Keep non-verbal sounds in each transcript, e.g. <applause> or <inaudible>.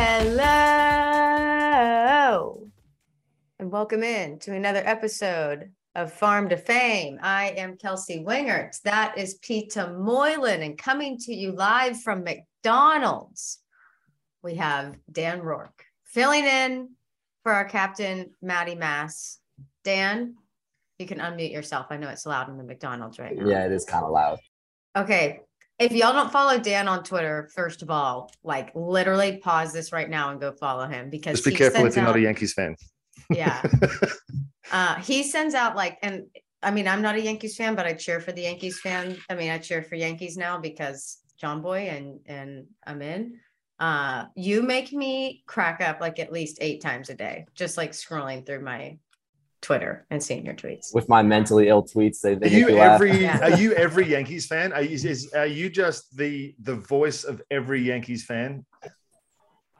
Hello, and welcome in to another episode of Farm to Fame. I am Kelsey Wingert. That is Peter Moylan, and coming to you live from McDonald's, we have Dan Rourke filling in for our captain, Maddie Mass. Dan, you can unmute yourself. I know it's loud in the McDonald's right now. Yeah, it is kind of loud. Okay. If y'all don't follow Dan on Twitter, first of all, like literally pause this right now and go follow him because Just be careful if you're not a Yankees fan. Yeah. <laughs> uh, he sends out like, and I mean, I'm not a Yankees fan, but I cheer for the Yankees fan. I mean, I cheer for Yankees now because Jomboy and and I'm in. Uh, you make me crack up like at least eight times a day, just like scrolling through my Twitter and seeing your tweets. With my mentally ill tweets, they, they Are you you laugh. every Yeah. are you every Yankees fan? Are you, is, are you just the the voice of every Yankees fan?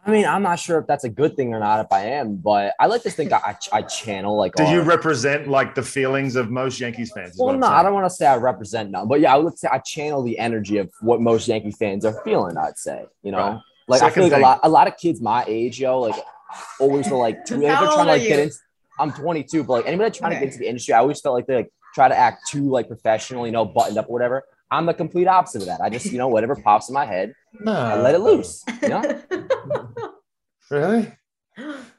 I mean, I'm not sure if that's a good thing or not. If I am, but I like to think I, I channel like. Do you represent like the feelings of most Yankees fans? well, I'm no, I don't want to say I represent none, but yeah, I would say I channel the energy of what most Yankee fans are feeling. I'd say, you know, Right. like I feel like thing. a lot, a lot of kids my age, yo, like always were like, too, <laughs> How they're trying to are like get you? into. I'm 22, but like anybody trying to get into the industry, I always felt like they like try to act too like professional, you know, buttoned up or whatever. I'm the complete opposite of that. I just, you know, whatever pops in my head, No, I let it loose. You know. <laughs> Really?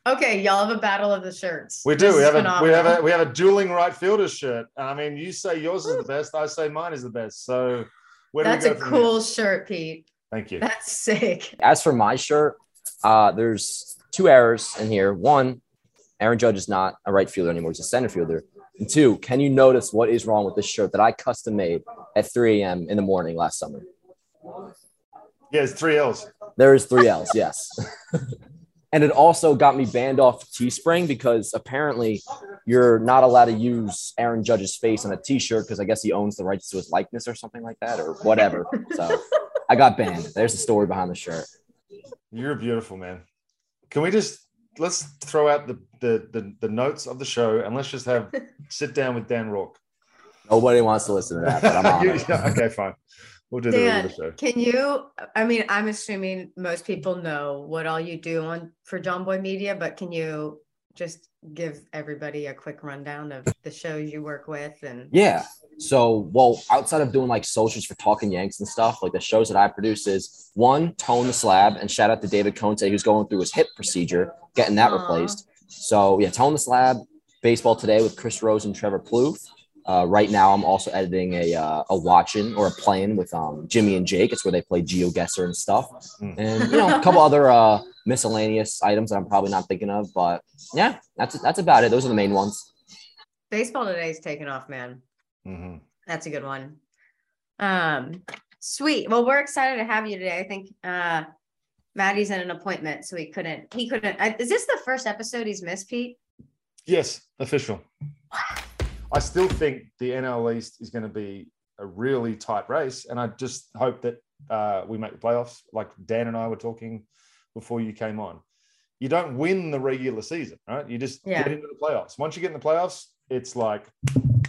okay, y'all have a battle of the shirts. We do. This We have a we have a we have a dueling right fielder shirt. I mean, you say yours is the best. I say mine is the best. So where do That's we a go from here? cool shirt, Pete. Thank you. That's sick. As for my shirt, uh, there's two errors in here. One, Aaron Judge is not a right fielder anymore; he's a center fielder. And two, can you notice what is wrong with this shirt that I custom made at 3 a.m. in the morning last summer? Yeah, it's three L's. There is three L's, yes. <laughs> and it also got me banned off Teespring because apparently you're not allowed to use Aaron Judge's face on a T-shirt because I guess he owns the rights to his likeness or something like that or whatever. So I got banned. There's the story behind the shirt. You're beautiful, man. Can we just let's throw out the the the, the notes of the show and let's just have <laughs> sit down with Dan Rourke. Nobody wants to listen to that, but I'm on <laughs> You- it. yeah, okay, fine. We'll do the Dan, regular show. can you? I mean, I'm assuming most people know what all you do on for Jomboy Media, but can you just give everybody a quick rundown of the shows you work with and Yeah. So, well, outside of doing like socials for Talking Yanks and stuff, like the shows that I produce is one, Tone the Slab, and shout out to David Conte, who's going through his hip procedure, getting that Aw. replaced. So, yeah, Tone the Slab, Baseball Today with Chris Rose and Trevor Plouffe. Uh, right now, I'm also editing a uh, a watching or a playing with um, Jimmy and Jake. It's where they play GeoGuessr and stuff, Mm. and you know a couple other uh, miscellaneous items that I'm probably not thinking of. But yeah, that's that's about it. Those are the main ones. baseball today is taking off, man. Mhm. That's a good one. Um, sweet. Well, we're excited to have you today. I think uh Maddie's in an appointment, so he couldn't. He couldn't. I, is this the first episode he's missed, Pete? Yes, official. I still think the NL East is going to be a really tight race, and I just hope that uh, we make the playoffs. Like Dan and I were talking before you came on, you don't win the regular season, right? You just Yeah. get into the playoffs. Once you get in the playoffs, it's like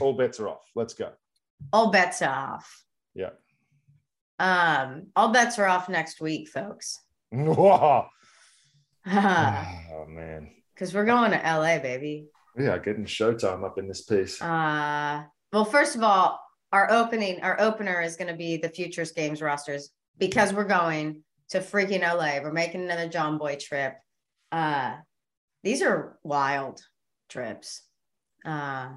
all bets are off. Let's go. All bets are off. Yeah. Um, all bets are off next week, folks. <laughs> <laughs> oh man. Because we're going to LA, baby. yeah, getting Showtime up in this piece. Uh, well, first of all, our opening, our opener is going to be the Futures Games rosters because we're going to freaking LA. We're making another Jomboy trip. Uh, these are wild trips. Uh,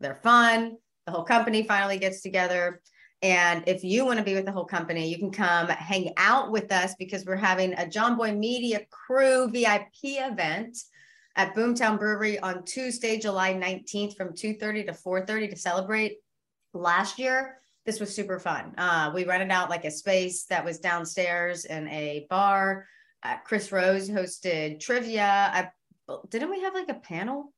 they're fun. The whole company finally gets together. And if you want to be with the whole company, you can come hang out with us because we're having a Jomboy Media Crew VIP event at Boomtown Brewery on Tuesday, July 19th from 2:30 to 4:30 to celebrate last year. This was super fun. Uh, we rented out like a space that was downstairs in a bar. Uh, Chris Rose hosted trivia. I didn't we have like a panel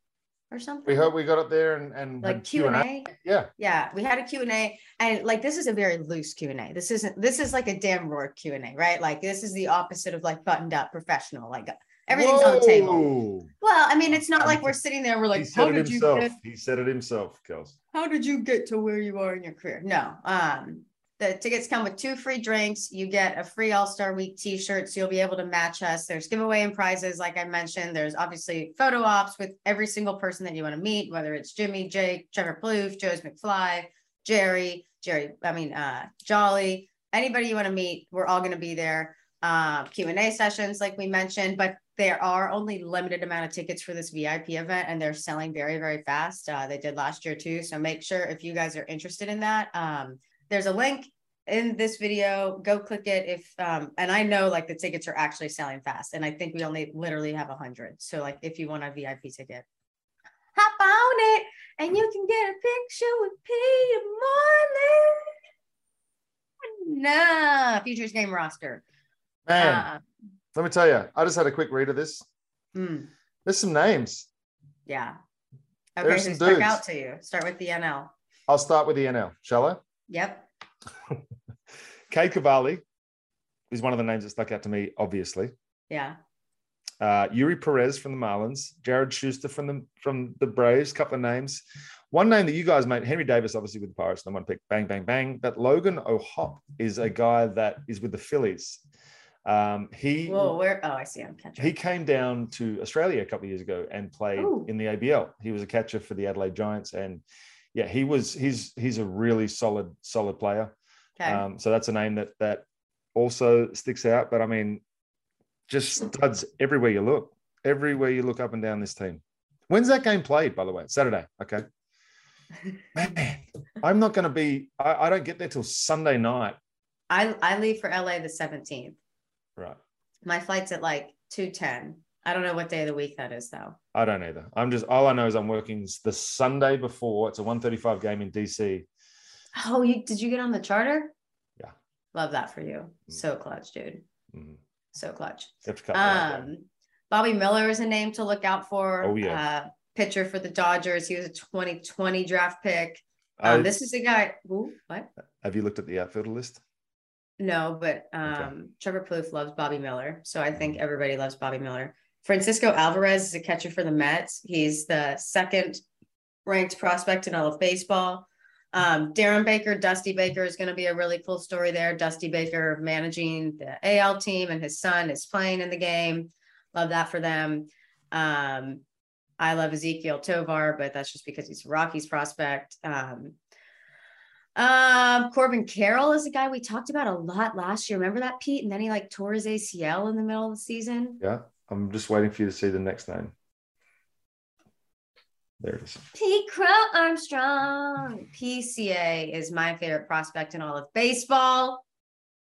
or something? We hope we got up there and and like Q and A. Yeah, Yeah, we had a Q&A and like this is a very loose Q&A. This isn't this is like a damn Rourke Q&A, right? Like this is the opposite of like buttoned up professional. Like everything's on the table. Well, I mean, it's not like we're sitting there we're he like said how it did you get He said it himself, Kels. how did you get to where you are in your career? No. Um the tickets come with two free drinks. You get a free All Star Week t shirt. So you'll be able to match us. There's giveaway and prizes, like I mentioned. There's obviously photo ops with every single person that you want to meet, whether it's Jimmy, Jake, Trevor Plouffe, Joe's McFly, Jerry, Jerry, I mean, uh, Jolly, anybody you want to meet. We're all going to be there. Uh, Q&A sessions, like we mentioned, but there are only limited amount of tickets for this VIP event and they're selling very, very fast. Uh, they did last year too. So make sure if you guys are interested in that, um, there's a link in this video. Go click it if, um, and I know like the tickets are actually selling fast and I think we only literally have a hundred. So like if you want a VIP ticket, hop on it and you can get a picture with Peter Moylan. Nah, Futures Game roster. Man, Uh, let me tell you, I just had a quick read of this. hmm, There's some names. yeah. There's Okay, some so stuck dudes. out to you. Start with the NL. I'll start with the NL, shall I? Yep. <laughs> Cade Cavalli is one of the names that stuck out to me, obviously. Yeah. Uh, Eury Perez from the Marlins, Jared Schuster from the from the Braves, couple of names. One name that you guys made, Henry Davis, obviously with the Pirates, number one pick, bang, bang, bang. But Logan O'Hoppe is a guy that is with the Phillies. Um, he Whoa, where? Oh, I see. I'm catching. he came down to Australia a couple of years ago and played Ooh. in the ABL. He was a catcher for the Adelaide Giants, and yeah, he was he's he's a really solid solid player. Okay. Um, so that's a name that that also sticks out. But I mean, just studs everywhere you look. Everywhere you look up and down this team. When's that game played, by the way? Saturday. Okay. Man, I'm not going to be. I, I don't get there till Sunday night. I I leave for LA the 17th. Right. My flight's at like 210. I don't know what day of the week that is though. I don't either. I'm just all I know is I'm working the Sunday before. It's a 135 game in DC. Oh, you did you get on the charter? Yeah. Love that for you. Mm. So clutch, dude. Mhm. So clutch. You have to cut that out. Um, Bobby Miller is a name to look out for. Oh, yeah. Uh, pitcher for the Dodgers. He was a 2020 draft pick. I- Um, this is a guy. Who? What? have you looked at the outfielder list? No, but um, Trevor Plouffe loves Bobby Miller, so I think everybody loves Bobby Miller. Francisco Alvarez is a catcher for the Mets. He's the second ranked prospect in all of baseball. Um, Darren Baker, Dusty Baker is going to be a really cool story there. Dusty Baker managing the AL team, and his son is playing in the game. Love that for them. Um, I love Ezequiel Tovar, but that's just because he's a Rockies prospect. Um, um, Corbin Carroll is a guy we talked about a lot last year. Remember that, Pete? And then he like tore his ACL in the middle of the season. Yeah. I'm just waiting for you to see the next name. There it is. Pete Crow Armstrong. PCA is my favorite prospect in all of baseball.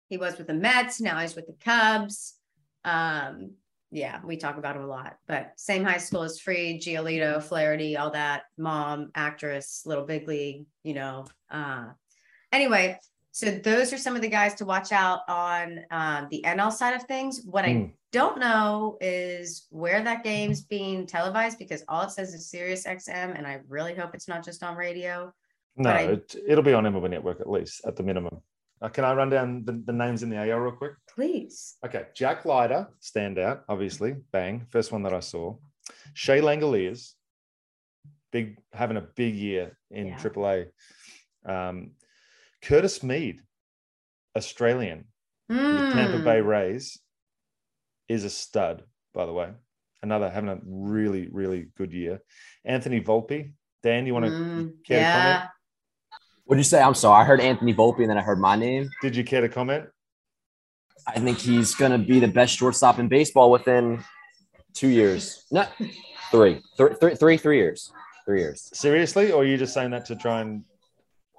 He was with the Mets. Now he's with the Cubs. Um, yeah, we talk about him a lot, but same high school as Fried, Giolito, Flaherty, all that. Mom, actress, little big league, you know. Uh, anyway, so those are some of the guys to watch out on um, the NL side of things. What I Hmm. Don't know is where that game's being televised because all it says is Sirius XM, and I really hope it's not just on radio. No, I- it, it'll be on MLB Network at least, at the minimum. Uh, can I run down the, the names in the AL real quick? Please. Okay. Jack Leiter, standout, obviously. Bang. First one that I saw. Shea Langeliers, big having a big year in Yeah. AAA. Um, Curtis Mead, Australian, the Tampa Hmm. Bay Rays, is a stud, by the way. Another having a really, really good year. Anthony Volpe. Dan, you want to Mm, care to comment? What'd you say? I'm sorry. I heard Anthony Volpe and then I heard my name. Did you care to comment? I think he's going to be the best shortstop in baseball within two years. No, three, three, three, three, three years. Three years. Seriously, or are you just saying that to try and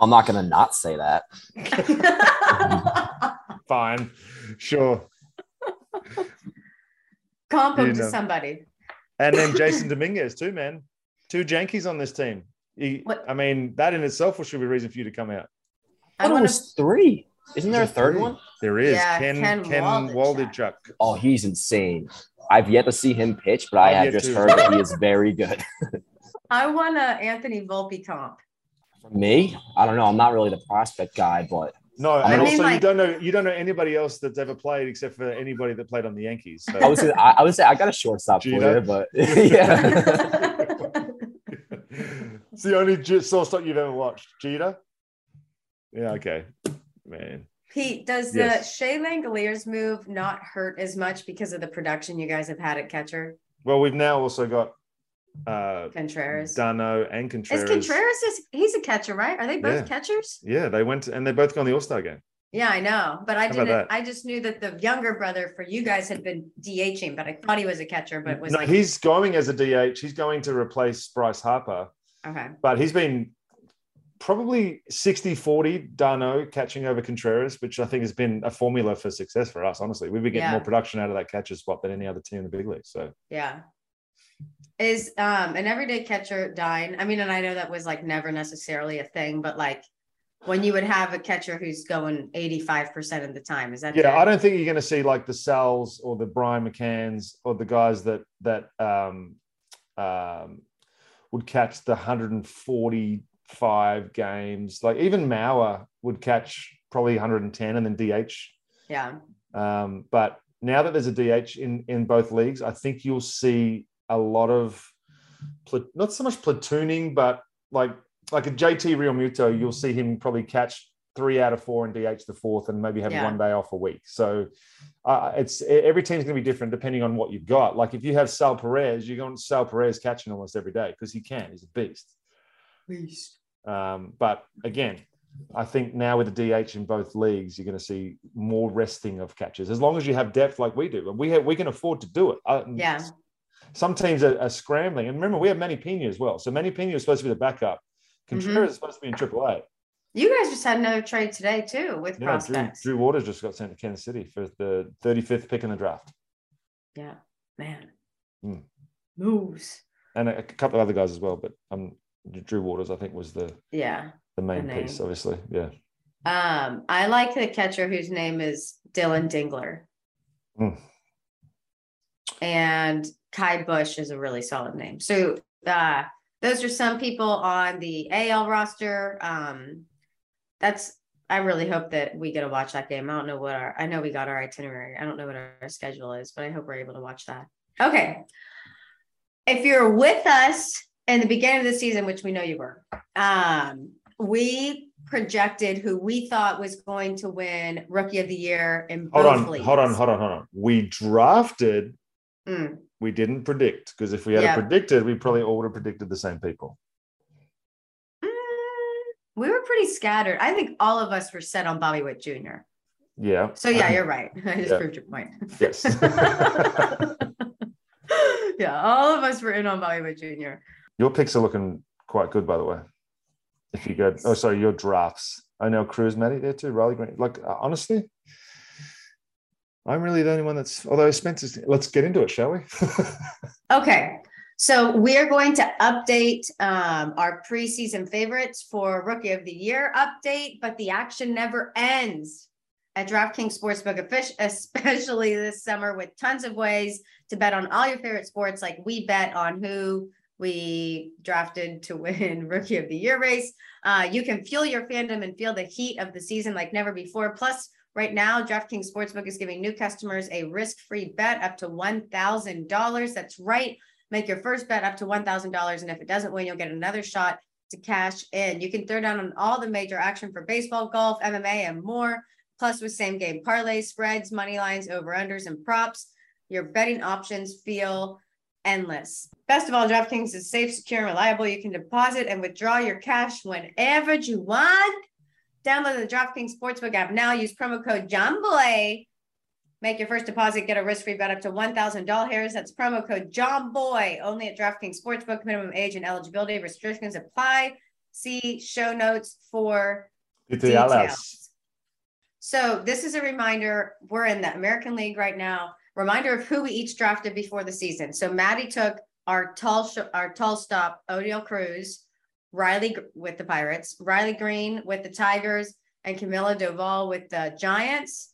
I'm not going to not say that. <laughs> <laughs> fine? Sure. <laughs> Comp him You to somebody. And then <laughs> Jasson Dominguez too, man. Two Yankees on this team. He- I mean, that in itself should be a reason for you to come out. I I thought it want was three. Isn't there a third one? There is Yeah, Ken Ken Ken, Waldichuk. Waldichuk. Oh, he's insane. I've yet to see him pitch, but I I've just to. heard that he is very good. <laughs> I want a Anthony Volpe comp. For me, I don't know. I'm not really the prospect guy, but No, I and mean, also like- you don't know you don't know anybody else that's ever played except for anybody that played on the Yankees. I would say I, I would say I got a shortstop for Jeter? you, but <laughs> yeah. <laughs> it's the only shortstop you've ever watched. Jeter. Yeah. Okay. man. Pete, does Yes. the Shea Langeliers move not hurt as much because of the production you guys have had at catcher? Well, we've now also got uh Contreras. d'Arnaud and Contreras. Is Contreras is he's a catcher, right? Are they both Yeah. catchers? Yeah, they went and they both gone the All Star game. Yeah, I know. But I How didn't. I just knew that the younger brother for you guys had been DHing, but I thought he was a catcher, but was No, like he's going as a DH. He's going to replace Bryce Harper, okay. but he's been probably 60 40 d'Arnaud catching over Contreras, which I think has been a formula for success for us. Honestly, we've been getting Yeah. more production out of that catcher spot than any other team in the big league. So, Yeah. Is um an everyday catcher dying? I mean, and I know that was like never necessarily a thing, but like when you would have a catcher who's going 85% of the time, is that yeah, dead? I don't think you're going to see like the Sal's or the Brian McCanns or the guys that that um, um, would catch the 145 games. Like even Mauer would catch probably 110 and then DH. yeah. Um, but now that there's a DH in in both leagues, I think you'll see a lot of not so much platooning, but like like a JT Realmuto, you'll see him probably catch three out of four and DH the fourth, and maybe have Yeah. one day off a week. So uh, it's every team's going to be different depending on what you've got. Like if you have Sal Perez, you're going to Sal Perez catching almost every day because he can. He's a beast. Beast. Um, but again, I think now with the DH in both leagues, you're going to see more resting of catches as long as you have depth like we do. And we have, we can afford to do it. Uh, Yeah. Some teams are, are scrambling. And remember, we have Manny Piña as well. So Manny Piña is supposed to be the backup. Contreras is supposed to be in AAA. You guys just had another trade today too with Yeah, Drew, prospects. Drew Waters just got sent to Kansas City for the 35th pick in the draft. Yeah, man. Hmm. Moves. And a, a couple of other guys as well. But um, Drew Waters, I think, was the, Yeah. the main piece, obviously. Yeah. Um, I like the catcher whose name is Dylan Dingler. Hmm. And Ky Bush is a really solid name. So uh those are some people on the AL roster. Um that's I really hope that we get to watch that game. I don't know what our I know we got our itinerary. I don't know what our schedule is, but I hope we're able to watch that. Okay. If you're with us in the beginning of the season, which we know you were, um, we projected who we thought was going to win Rookie of the Year in Hold both on, leagues. hold on, hold on, hold on. We drafted Mm, we didn't predict because if we had Yeah. predicted, we probably all would have predicted the same people. mm, we were pretty scattered. I think all of us were set on Bobby Witt Jr. Yeah. So yeah, <laughs> you're right. <laughs> I just Yeah. proved your point. Yes. <laughs> yeah, all of us were in on Bobby Witt Jr. Your picks are looking quite good, by the way. If you go, oh, sorry, your drafts. I know Cruz, Matty there too. Riley Greene. Like honestly, I'm really the only one that's. Although Spencer's. Let's get into it, shall we? <laughs> Okay, so we're going to update um, our preseason favorites for Rookie of the Year update, but the action never ends at DraftKings Sportsbook, especially this summer, with tons of ways to bet on all your favorite sports. Like we bet on who we drafted to win <laughs> Rookie of the Year race. Uh, you can fuel your fandom and feel the heat of the season like never before. Plus, Right now, DraftKings Sportsbook is giving new customers a risk-free bet up to $1,000. That's right. Make your first bet up to $1,000. And if it doesn't win, you'll get another shot to cash in. You can throw down on all the major action for baseball, golf, MMA, and more. Plus, with same game parlays, spreads, money lines, over-unders, and props, your betting options feel endless. Best of all, DraftKings is safe, secure, and reliable. You can deposit and withdraw your cash whenever you want. Download the DraftKings Sportsbook app now. Use promo code JOMBOY. Make your first deposit. Get a risk-free bet up to $1,000. That's promo code JOMBOY. Only at DraftKings Sportsbook. Minimum age and eligibility restrictions apply. See show notes for Details. details. So this is a reminder. We're in the American League right now. Reminder of who we each drafted before the season. So Maddie took our tall, sh- our tall stop, Oneil Cruz, Riley with the Pirates, Riley Greene with the Tigers, and Camilo Doval with the Giants.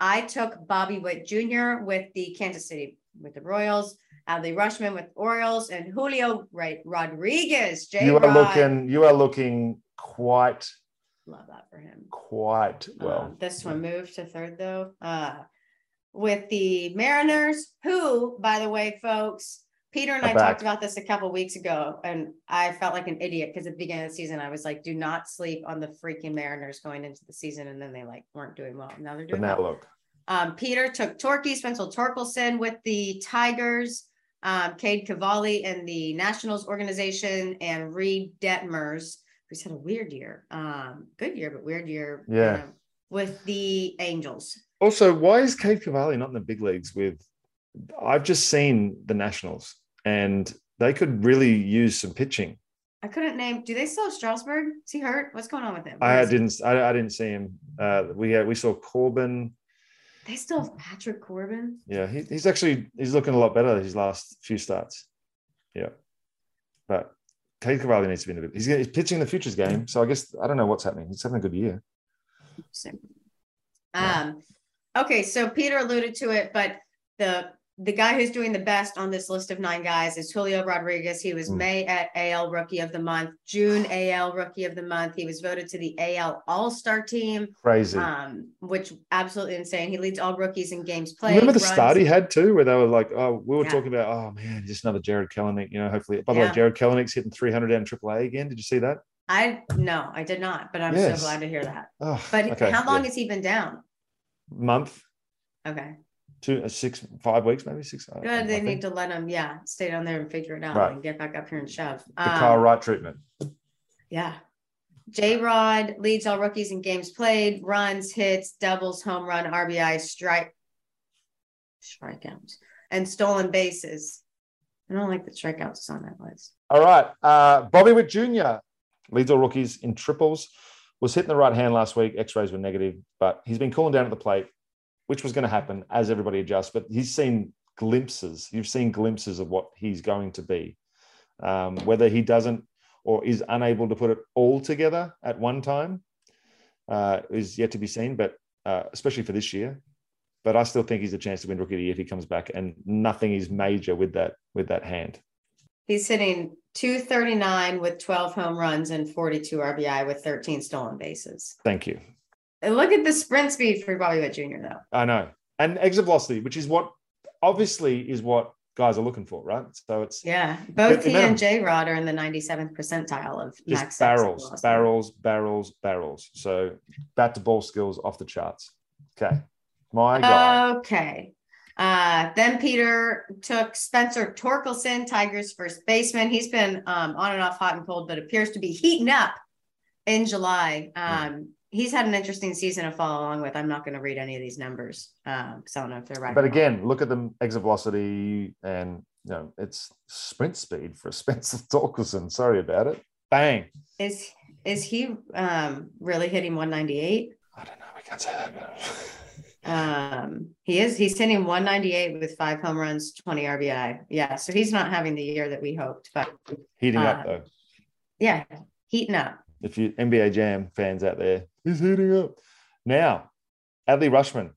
I took Bobby Witt Jr. with the Kansas City with the Royals, Adley Rutschman with Orioles, and Julio right Rodriguez. J. You are Rod. looking. You are looking quite, Love that for him. quite well. Um, this one moved to third though. Uh, with the Mariners, who, by the way, folks, Peter and I back. talked about this a couple weeks ago, and I felt like an idiot because at the beginning of the season, I was like, "Do not sleep on the freaking Mariners going into the season," and then they like weren't doing well. Now they're But doing now well. look, Um, Peter took Torquay Spencer Torkelson with the Tigers, um, Cade Cavalli in the Nationals organization, and Reid Detmers, who's had a weird year. Um, good year, but weird year. Yeah. um, with the Angels. Also, why is Cade Cavalli not in the big leagues with? I've just seen the Nationals, and they could really use some pitching. I couldn't name. Do they still have Strasburg? Is he hurt? What's going on with him? Where I didn't. I, I didn't see him. Uh, we had, we saw Corbin. They still have Patrick Corbin. Yeah, he, he's actually he's looking a lot better his last few starts. Yeah, but Cade Cavalli needs to be in the. He's, he's pitching the futures game, so I guess I don't know what's happening. He's having a good year. Interesting. Yeah. Um, okay, so Peter alluded to it, but the the guy who's doing the best on this list of nine guys is Julio Rodriguez. He was Mm. May at AL Rookie of the Month, June <sighs> AL Rookie of the Month. He was voted to the AL All Star Team, Crazy. um, which absolutely insane. He leads all rookies in games played. Remember the runs- start he had too, where they were like, "Oh, we were Yeah. talking about, oh man, just another Jarred Kelenic." You know, hopefully. By the way, Jarred Kelenic's hitting 300 down AAA again. Did you see that? I no, I did not, but I'm Yes. so glad to hear that. Oh, But okay, how long yeah. has he been down? month, Okay, two, uh, six, five weeks, maybe six. I- I good. They need to let him, yeah, stay down there and figure it out Right. and get back up here and shove. the Um, Kyle Wright treatment. Yeah. J Rod leads all rookies in games played, runs, hits, doubles, home run, RBI, strike, strikeouts, and stolen bases. I don't like the strikeouts on that list. All right, uh, Bobby Witt Jr. leads all rookies in triples. Was hitting the right hand last week. X-rays were negative, but he's been cooling down at the plate, which was going to happen as everybody adjusts. But he's seen glimpses. You've seen glimpses of what he's going to be. Um, whether he doesn't or is unable to put it all together at one time uh, is yet to be seen. But uh, especially for this year, but I still think he's a chance to win Rookie of the Year if he comes back, and nothing is major with that with that hand. He's hitting 239 with 12 home runs and 42 RBI with 13 stolen bases. Thank you. Look at the sprint speed for Bobby Witt Jr. though. I know. And exit velocity, which is what obviously is what guys are looking for, right? So it's Yeah, both he and J Rod are in the 97th percentile of just max barrels, barrels, barrels, barrels. So bat to ball skills off the charts. Okay. My guy. Okay. Uh, then Peter took Spencer Torkelson, Tigers first baseman. He's been um, on and off hot and cold, but appears to be heating up in July. Um, he's had an interesting season to follow along with. I'm not going to read any of these numbers because I don't know if they're right. but again, look at the exit velocity and you know it's sprint speed for <laughs> Spencer Torkelson. Sorry about it. Bang. is is he um, really hitting 198? I don't know. We can't say that. Um, he is. He's hitting 198 with five home runs, 20 RBI. Yeah, so he's not having the year that we hoped, but Heating Uh, up though. yeah, heating up. If you NBA Jam fans out there, he's heating up. Now, Adley Rutschman,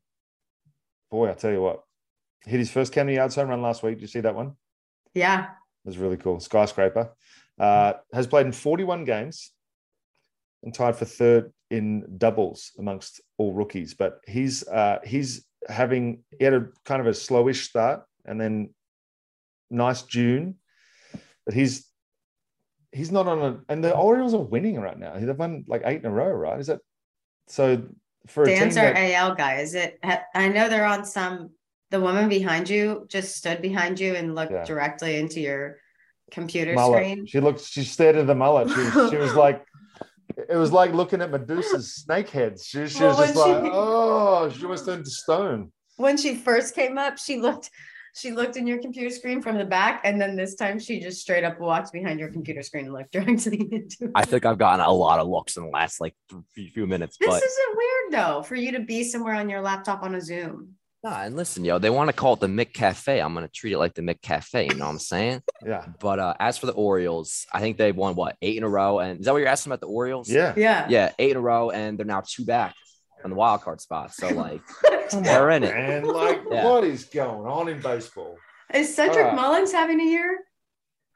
boy, I tell you what, hit his first Camden Yards home run last week. Did you see that one? Yeah, It was really cool. Skyscraper. Uh, has played in 41 games and tied for third in doubles amongst all rookies. But he's uh, he's having he had a kind of a slowish start and then nice June. But he's he's not on a and the Orioles are winning right now. They've won like eight in a row, right? Is that so for Dan's our that, AL guy. Is it? I know they're on some. The woman behind you just stood behind you and looked Yeah. directly into your computer mullet. screen. She looked, she stared at the mullet. She was, she was <laughs> like, it was like looking at Medusa's snake heads. She, she Well, was just like, she- oh, she almost turned to stone. When she first came up, she looked. She looked in your computer screen from the back, and then this time she just straight up walked behind your computer screen and looked directly into. it. I think I've gotten a lot of looks in the last like few minutes, This but isn't weird though for you to be somewhere on your laptop on a Zoom. nah, and listen, yo, they want to call it the McCafe. I'm gonna treat it like the McCafe. You know what I'm saying? <laughs> Yeah. But uh, as for the Orioles, I think they've won what eight in a row. And is that what you're asking about the Orioles? Yeah. Yeah. yeah, eight in a row, and they're now two back on the wild card spot. So like, <laughs> Come They're in it. And like, Yeah. what is going on in baseball? Is Cedric Alright. Mullins having a year?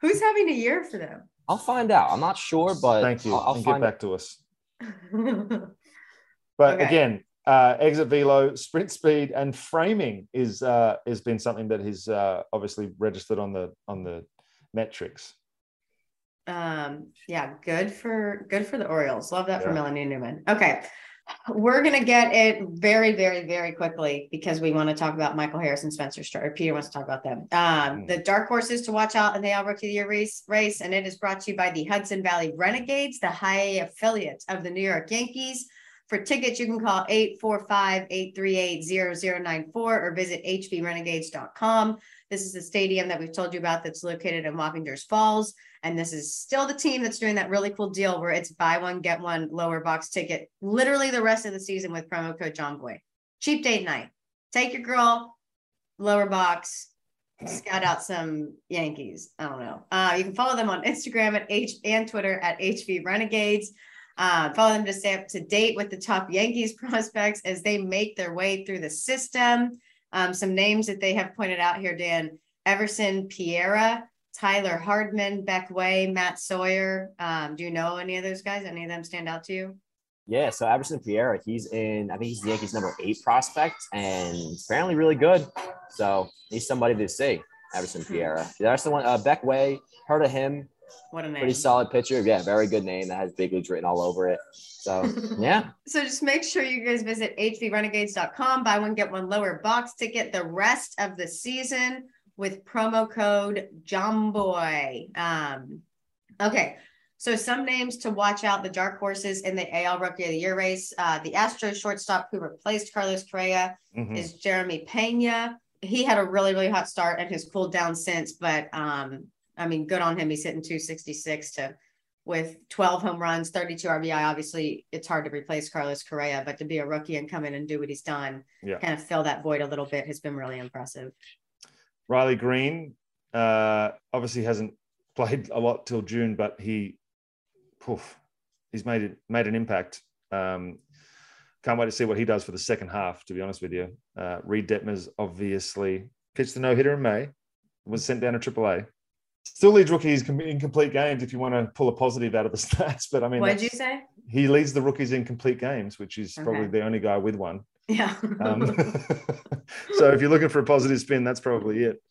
Who's having a year for them? I'll find out. I'm not sure, but Thank you. I'll, I'll get find back to us. <laughs> But Okay. again, uh, exit velo, sprint speed, and framing is uh, has been something that he's uh, obviously registered on the on the metrics. Um, yeah, good for good for the Orioles. Love that for Melanie Newman. Okay. We're gonna get it very, very, very quickly because we want to talk about Michael Harris and Spencer Strider. Peter wants to talk about them. Um, Mm. the dark horses to watch out in the AL Rookie of the Year race race, and it is brought to you by the Hudson Valley Renegades, the high affiliate of the New York Yankees. For tickets, you can call 845-838-0094 or visit hvrenegades.com. This is the stadium that we've told you about that's located in Wappingers Falls. And this is still the team that's doing that really cool deal where it's buy one, get one lower box ticket, literally the rest of the season with promo code Jomboy. Cheap date night. Take your girl, lower box, scout out some Yankees. I don't know. Uh, you can follow them on Instagram at H and Twitter at HV Renegades. Uh, follow them to stay up to date with the top Yankees <laughs> prospects as they make their way through the system. Um, some names that they have pointed out here, Dan Everson Pereira, Tyler Hardman, Beck Way, Matt Sawyer. Um, do you know any of those guys? Any of them stand out to you? Yeah, so Everson Pereira, he's in, I think he's the Yankees number eight prospect and apparently really good. So he's somebody to see, Everson Hmm. Pereira. That's the one, uh, Beck Way, heard of him, What a name. pretty solid pitcher. Yeah, very good name that has big leagues written all over it. So <laughs> yeah, So just make sure you guys visit hvrenegades.com, buy one, get one lower box ticket the rest of the season with promo code JOMBOY. Um, okay. So some names to watch out the dark horses in the AL Rookie of the Year race. Uh, the Astros shortstop who replaced Carlos Correa Mhm. is Jeremy Pena. He had a really, really hot start and has cooled down since, but um, I mean, good on him. He's hitting 266 to with 12 home runs, 32 RBI. Obviously, it's hard to replace Carlos Correa, but to be a rookie and come in and do what he's done, Yeah. kind of fill that void a little bit has been really impressive. Riley Greene uh, obviously hasn't <laughs> played a lot till June, but he, poof, he's made it made an impact. Um, can't wait to see what he does for the second half. To be honest with you, uh, Reid Detmers obviously pitched the no hitter in May, was sent down to AAA. Still leads rookies in complete games if you want to pull a positive out of the <laughs> stats. But I mean, what did you say? he leads the rookies in complete games, which is probably the only guy with one. Yeah. Um, <laughs> <laughs> so if you're looking for a positive spin, that's probably it.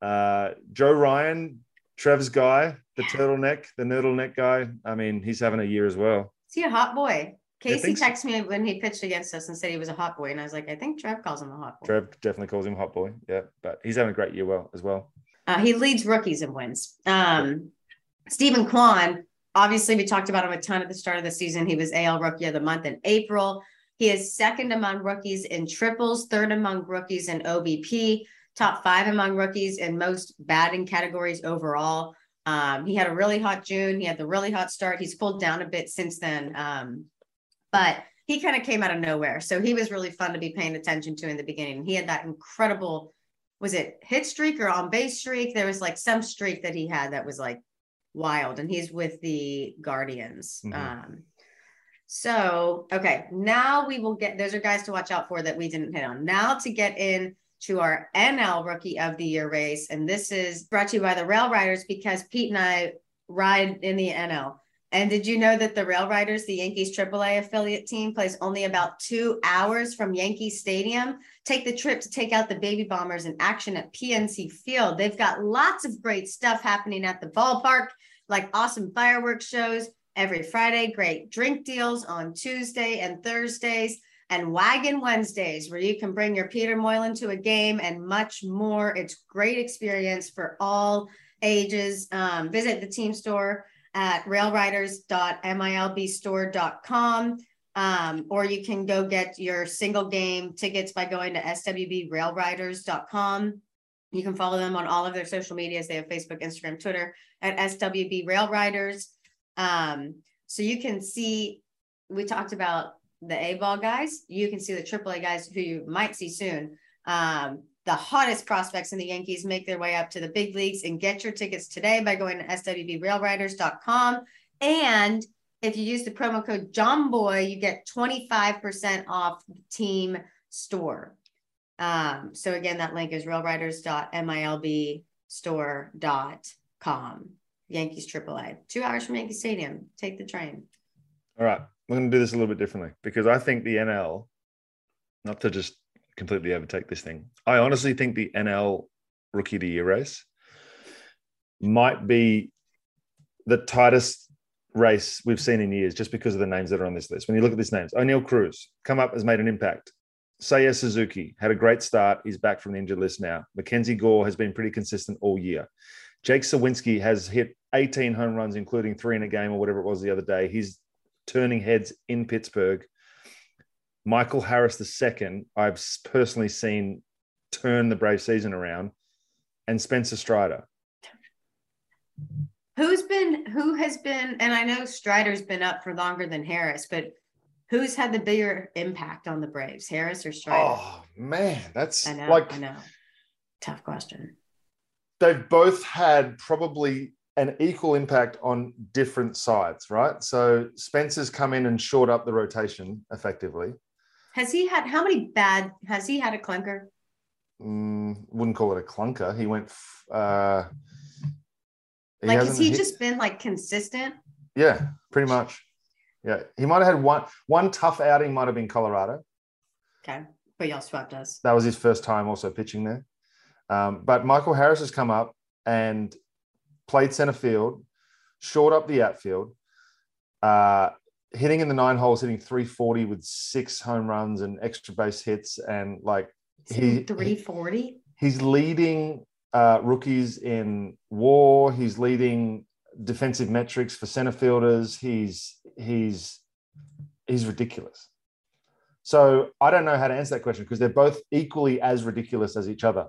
Uh, Joe Ryan, Trev's guy, the turtleneck, the turtleneck guy. I mean, he's having a year as well. Is he a hot boy? Casey think so. texted me when he pitched against us and said he was a hot boy. And I was like, I think Trev calls him a hot boy. Trev definitely calls him a hot boy. Yeah, but he's having a great year well as well. Uh, he leads rookies and wins. Um, Steven Kwan, obviously, we talked about him a ton at the start of the season. He was AL Rookie of the Month in April. He is second among rookies in triples, third among rookies in OBP, top five among rookies in most batting categories overall. Um, he had a really hot June. He had the really hot start. He's cooled down a bit since then. Um, but he kind of came out of nowhere. So he was really fun to be paying attention to in the beginning. He had that incredible was it hit streak or on base streak? There was like some streak that he had that was like wild, and he's with the Guardians. Mhm. Um, so okay, now we will get those are guys to watch out for that we didn't hit on. Now to get in to our NL Rookie of the Year race, and this is brought to you by the Rail Riders because Pete and I ride in the NL. And did you know that the Rail Riders, the Yankees AAA affiliate team, plays only about two hours from Yankee Stadium? Take the trip to take out the baby bombers in action at PNC Field. They've got lots of great stuff happening at the ballpark, like awesome fireworks shows every Friday, great drink deals on Tuesday and Thursdays, and Wagon Wednesdays, where you can bring your Peter Moylan to a game and much more. It's great experience for all ages. Um, visit the team store at railriders.milbstore.com. Um, or you can go get your single game tickets by going to swbrailriders.com. You can follow them on all of their social medias. They have Facebook, Instagram, Twitter at SWB Railriders. Um, so you can see, we talked about the A ball guys. You can see the AAA guys who you might see soon. Um, the hottest prospects in the Yankees make their way up to the big leagues and get your tickets today by going to swbrailriders.com. And if you use the promo code JOMBOY, you get 25% off the team store. Um, so again, that link is railriders.milbstore.com. Yankees AAA. Two hours from Yankee Stadium. Take the train. All right. We're going to do this a little bit differently because I think the NL not to just completely overtake this thing. I honestly think the NL Rookie of the Year race might be the tightest race we've seen in years, just because of the names that are on this list. When you look at these names, Oneil Cruz come up has made an impact. Seiya Suzuki had a great start. He's back from the injured list now. Mackenzie Gore has been pretty consistent all year. Jake Suwinski has hit 18 home runs, including three in a game or whatever it was the other day. He's turning heads in Pittsburgh. Michael Harris II, I've personally seen turn the Brave season around, and Spencer Strider. Who's been who has been, and I know Strider's been up for longer than Harris, but who's had the bigger impact on the Braves, Harris or Strider? Oh man, that's I know, like I know. Tough question. they've both had probably an equal impact on different sides, right? So Spencer's come in and short up the rotation effectively. Has he had how many bad has he had a clunker? Mm, wouldn't call it a clunker. He went. Uh, he Like has he hit- just been like consistent? Yeah, pretty much. Yeah, he might have had one one tough outing. Might have been Colorado. Okay. But y'all swept us. That was his first time also pitching there. Um, but Michael Harris has come up and played center field, short up the outfield, uh, hitting in the nine holes, hitting 340 with six home runs and extra base hits. And like He- 340. he's leading uh, rookies in WAR. He's leading defensive metrics for center fielders. He's he's he's ridiculous. So I don't know how to answer that question because they're both equally as ridiculous as each other.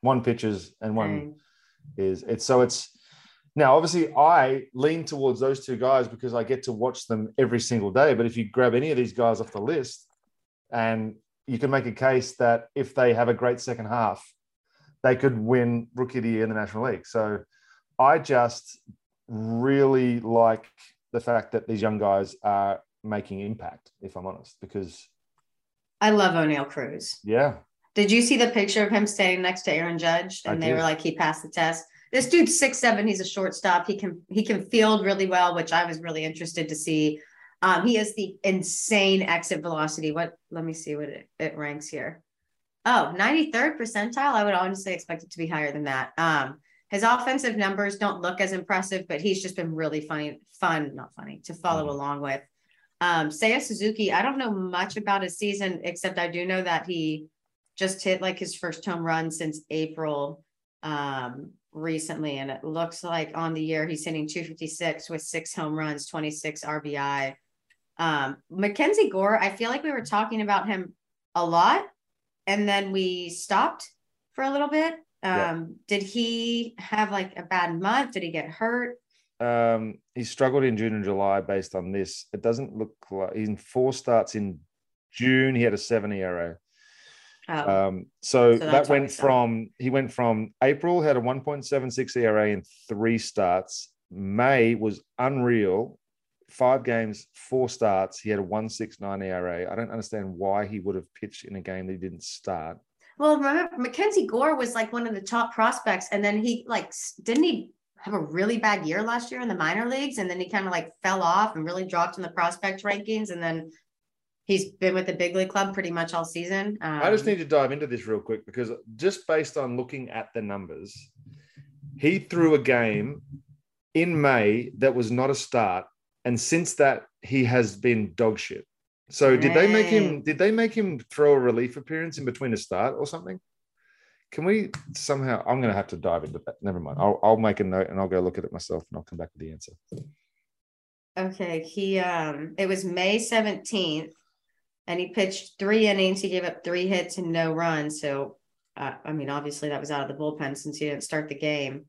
One pitches and one Dang. is it's so it's now obviously I lean towards those two guys because I get to watch them every single day. But if you grab any of these guys off the list, and you can make a case that if they have a great second half, they could win Rookie of the Year in the National League. So I just really like the fact that these young guys are making impact, if I'm honest, because I love Oneil Cruz. yeah, Did you see the picture of him standing next to Aaron Judge? I And they did. were like, he passed the test. This dude's six seven. He's a shortstop. He can he can field really well, which I was really interested to see. Um, he has the insane exit velocity. What? Let me see what it, it ranks here. Oh, 93rd percentile. I would honestly expect it to be higher than that. Um, his offensive numbers don't look as impressive, but he's just been really funny, fun, not funny, to follow Mhm. along with. Um, Seiya Suzuki, I don't know much about his season, except I do know that he just hit like his first home run since April um, recently. And it looks like on the year he's hitting 256 with six home runs, 26 RBI. Um, Mackenzie Gore, I feel like we were talking about him a lot and then we stopped for a little bit. Um, Yeah. Did he have like a bad month? Did he get hurt? um, he struggled in June and July based on this. It doesn't look like he's in four starts in June, he had a seven ERA. Oh, Um, so, So that that's why we went from he went from April had a 1.76 ERA in three starts. May was unreal. Five games, four starts. He had a 169 ERA. I don't understand why he would have pitched in a game that he didn't start. Well, remember Mackenzie Gore was like one of the top prospects, and then he like didn't he have a really bad year last year in the minor leagues, and then he kind of like fell off and really dropped in the prospect rankings, and then he's been with the big league club pretty much all season. Um, I just need to dive into this real quick because just based on looking at the numbers, he threw a game in May that was not a start, and since that he has been dog shit. So did they make him? Did they make him throw a relief appearance in between a start or something? Can we somehow? I'm going to have to dive into that. Never mind. I'll, I'll make a note and I'll go look at it myself and I'll come back with the answer. Okay, he um it was May 17th and he pitched three innings. He gave up three hits and no runs. So uh, I mean, obviously that was out of the bullpen since he didn't start the game.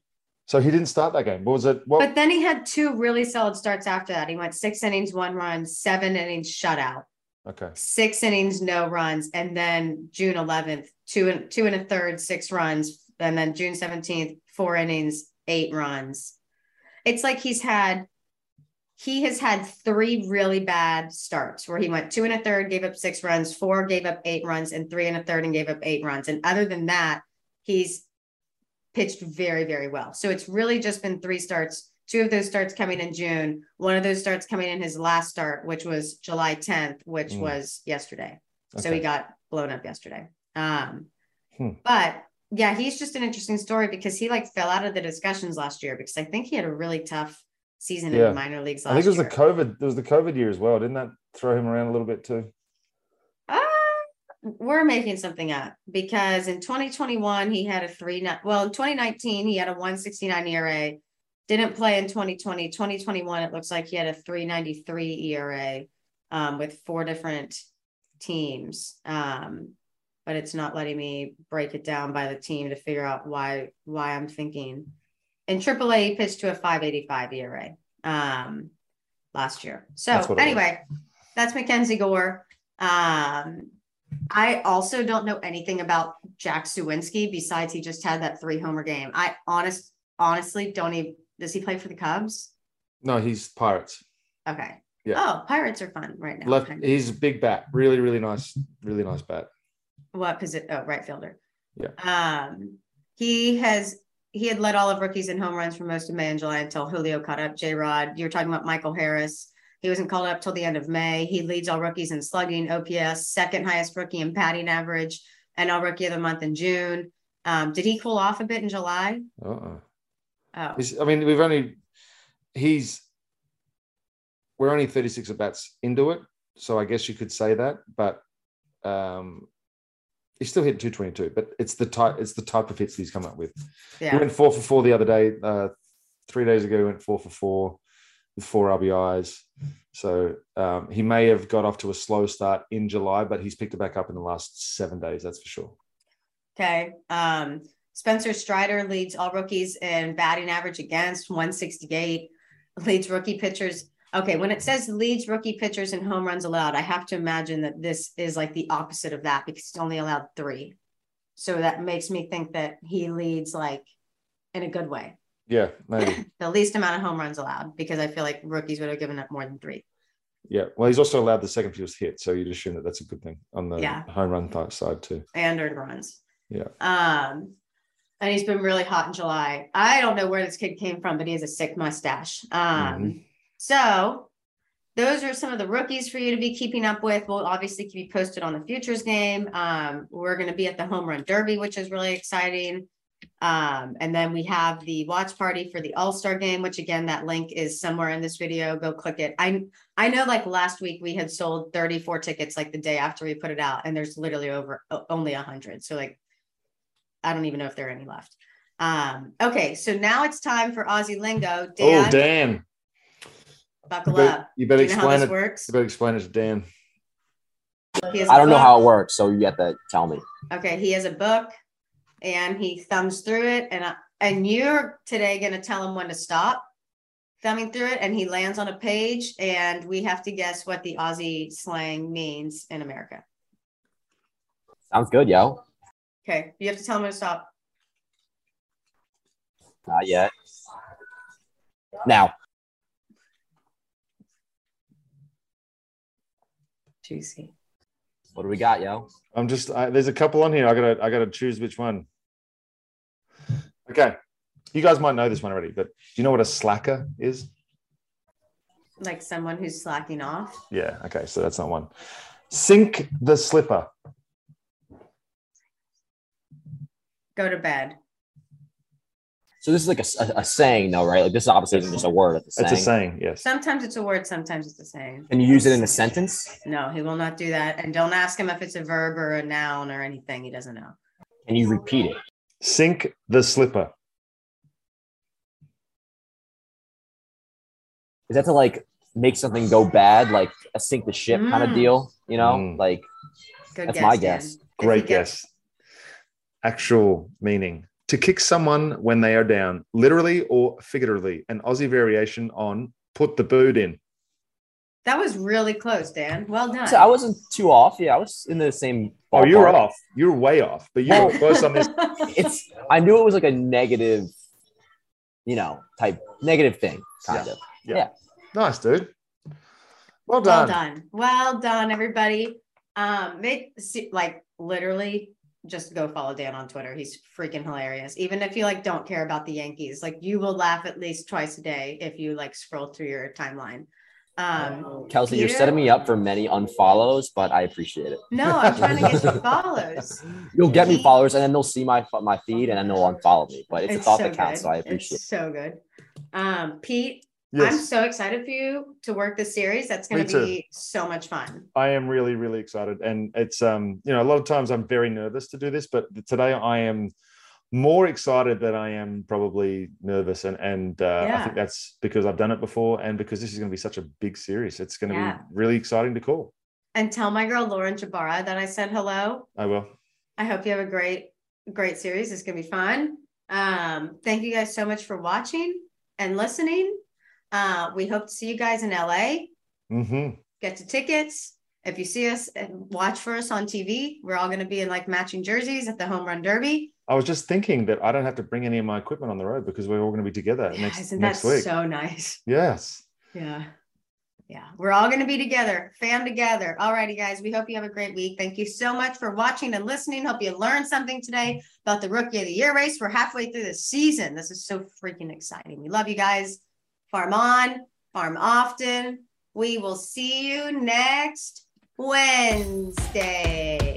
So he didn't start that game. What was it? What? But then he had two really solid starts after that. He went six innings, one run, seven innings shutout, okay. six innings, no runs, and then June 11th, two and two and a third, six runs, and then June 17th, four innings, eight runs. It's like he's had he has had three really bad starts where he went two and a third, gave up six runs, four gave up eight runs, and three and a third and gave up eight runs. And other than that, he's pitched very, very well. So it's really just been three starts, two of those starts coming in June, one of those starts coming in his last start, which was July 10th, which Mm. was yesterday. So he got blown up yesterday. Um, Hmm. but yeah, he's just an interesting story because he like fell out of the discussions last year because I think he had a really tough season in the minor leagues last I think it was year. the COVID. There was the COVID year as well. Didn't that throw him around a little bit too? We're making something up because in 2021 he had a three. Well, in 2019 he had a 169 ERA. Didn't play in 2020. 2021 it looks like he had a 393 ERA um, with four different teams. Um, but it's not letting me break it down by the team to figure out why why I'm thinking. In AAA, he pitched to a 585 ERA um, last year. So That's what it was. anyway, that's MacKenzie Gore. I also don't know anything about Jack Suwinski besides he just had that three homer game. I honest honestly don't even does he play for the Cubs? No, he's Pirates. Okay. Yeah. Oh, Pirates are fun right now. Left. He's a big bat. Really, really nice. Really nice bat. What position? Oh, right fielder. Yeah. Um, he has he had led all of rookies in home runs for most of May and July until Julio caught up. J Rod, you were talking about Michael Harris. He wasn't called up till the end of May. He leads all rookies in slugging, OPS, second highest rookie in batting average, and all rookie of the month in June. Um, did he cool off a bit in July? Uh-uh. Oh, I mean, we've only he's we're only 36 at bats into it, so I guess you could say that, but um he's still hitting 222, but it's the type it's the type of hits he's come up with. He went four for four the other day. Uh three days ago, he went four for four with four RBIs. So um, he may have got off to a slow start in July, but he's picked it back up in the last seven days, that's for sure. Okay. Um, Spencer Strider leads all rookies in batting average against 168, leads rookie pitchers. Okay, when it says leads rookie pitchers in home runs allowed, I have to imagine that this is like the opposite of that because he's only allowed three. So that makes me think that he leads like in a good way, Yeah, maybe. <laughs> the least amount of home runs allowed, because I feel like rookies would have given up more than three. yeah. Well, he's also allowed the second fewest hit, so you'd assume that that's a good thing on the Yeah. home run th- side too. and earned runs. Yeah. Um, and he's been really hot in July. I don't know where this kid came from, but he has a sick mustache. Um, Mhm. so those are some of the rookies for you to be keeping up with. We'll obviously keep you posted on the futures game. Um, we're going to be at the home run derby, which is really exciting. Um, and then we have the watch party for the all-star game, which again, that link is somewhere in this video. Go click it. I I know like last week we had sold 34 tickets like the day after we put it out, and there's literally over only a hundred. So like I don't even know if there are any left. Um, okay, so now it's time for Aussie lingo. Dan, oh, Dan. You buckle better, up. you better you know how explain this it. works? You better explain it to Dan. He has I a don't know how it works, so you have to tell me. Okay, he has a book and he thumbs through it and I, and you're today going to tell him when to stop thumbing through it and he lands on a page and we have to guess what the Aussie slang means in America. Sounds good, yo. Okay, you have to tell him when to stop. Not yet. Now, Juicy. what do we got, yo? I'm just I, there's a couple on here. I gotta I gotta choose which one. Okay, you guys might know this one already, but do you know what a slacker is? Like someone who's slacking off. Yeah. Okay, so that's not one. Sink the slipper. Go to bed. So this is like a, a, a saying, though, right? Like this obviously isn't just a word. It's a It's saying. a saying. Yes. Sometimes it's a word, sometimes it's a saying. And you use it in a sentence? No, he will not do that. And don't ask him if it's a verb or a noun or anything. He doesn't know. Can you repeat it? Sink the slipper. Is that to like make something go bad, like a sink the ship kind of Mm. deal? You know, Mm. like Good That's guess. my guess. If Great gets- guess. Actual meaning to kick someone when they are down, literally or figuratively. An Aussie variation on put the boot in. That was really close, Dan. Well done. so I wasn't too off. Yeah, I was in the same. Oh, you're ballpark. off. You're way off, but you were Well- close on this. <laughs> It's. I knew it was like a negative, you know, type negative thing, kind of. Yeah. Nice, dude. well done. Well done. done. Well done, everybody. Um, make like literally just go follow Dan on Twitter. He's freaking hilarious. Even if you like don't care about the Yankees, like you will laugh at least twice a day if you like scroll through your timeline. Um, Kelsey, you're setting me up for many unfollows, but I appreciate it. no, I'm trying to get you <laughs> follows. You'll get me followers, and then they'll see my my feed, and then they'll unfollow me. But it's, a thought that counts, good. so I appreciate. It's so good. Um, Pete, I'm so excited for you to work this series. That's going to be so much fun. I am really, really excited. And it's um, you know, a lot of times I'm very nervous to do this, but today I am more excited than I am probably nervous. And and uh, I think that's because I've done it before and because this is going to be such a big series. It's going to Yeah. be really exciting to call. And tell my girl Lauren Jbara that I said hello. I will. I hope you have a great, great series. It's gonna be fun. Um, thank you guys so much for watching and listening. Uh, we hope to see you guys in LA. hmm Get to tickets. If you see us, uh, watch for us on TV. We're all gonna be in like matching jerseys at the home run derby. I was just thinking that I don't have to bring any of my equipment on the road because we're all going to be together Yeah, next isn't next week. so nice? yes. Yeah. Yeah. We're all going to be together, fam together. Alrighty, guys. We hope you have a great week. Thank you so much for watching and listening. Hope you learned something today about the rookie of the year race. We're halfway through the season. This is so freaking exciting. We love you guys. Farm on, farm often. We will see you next Wednesday.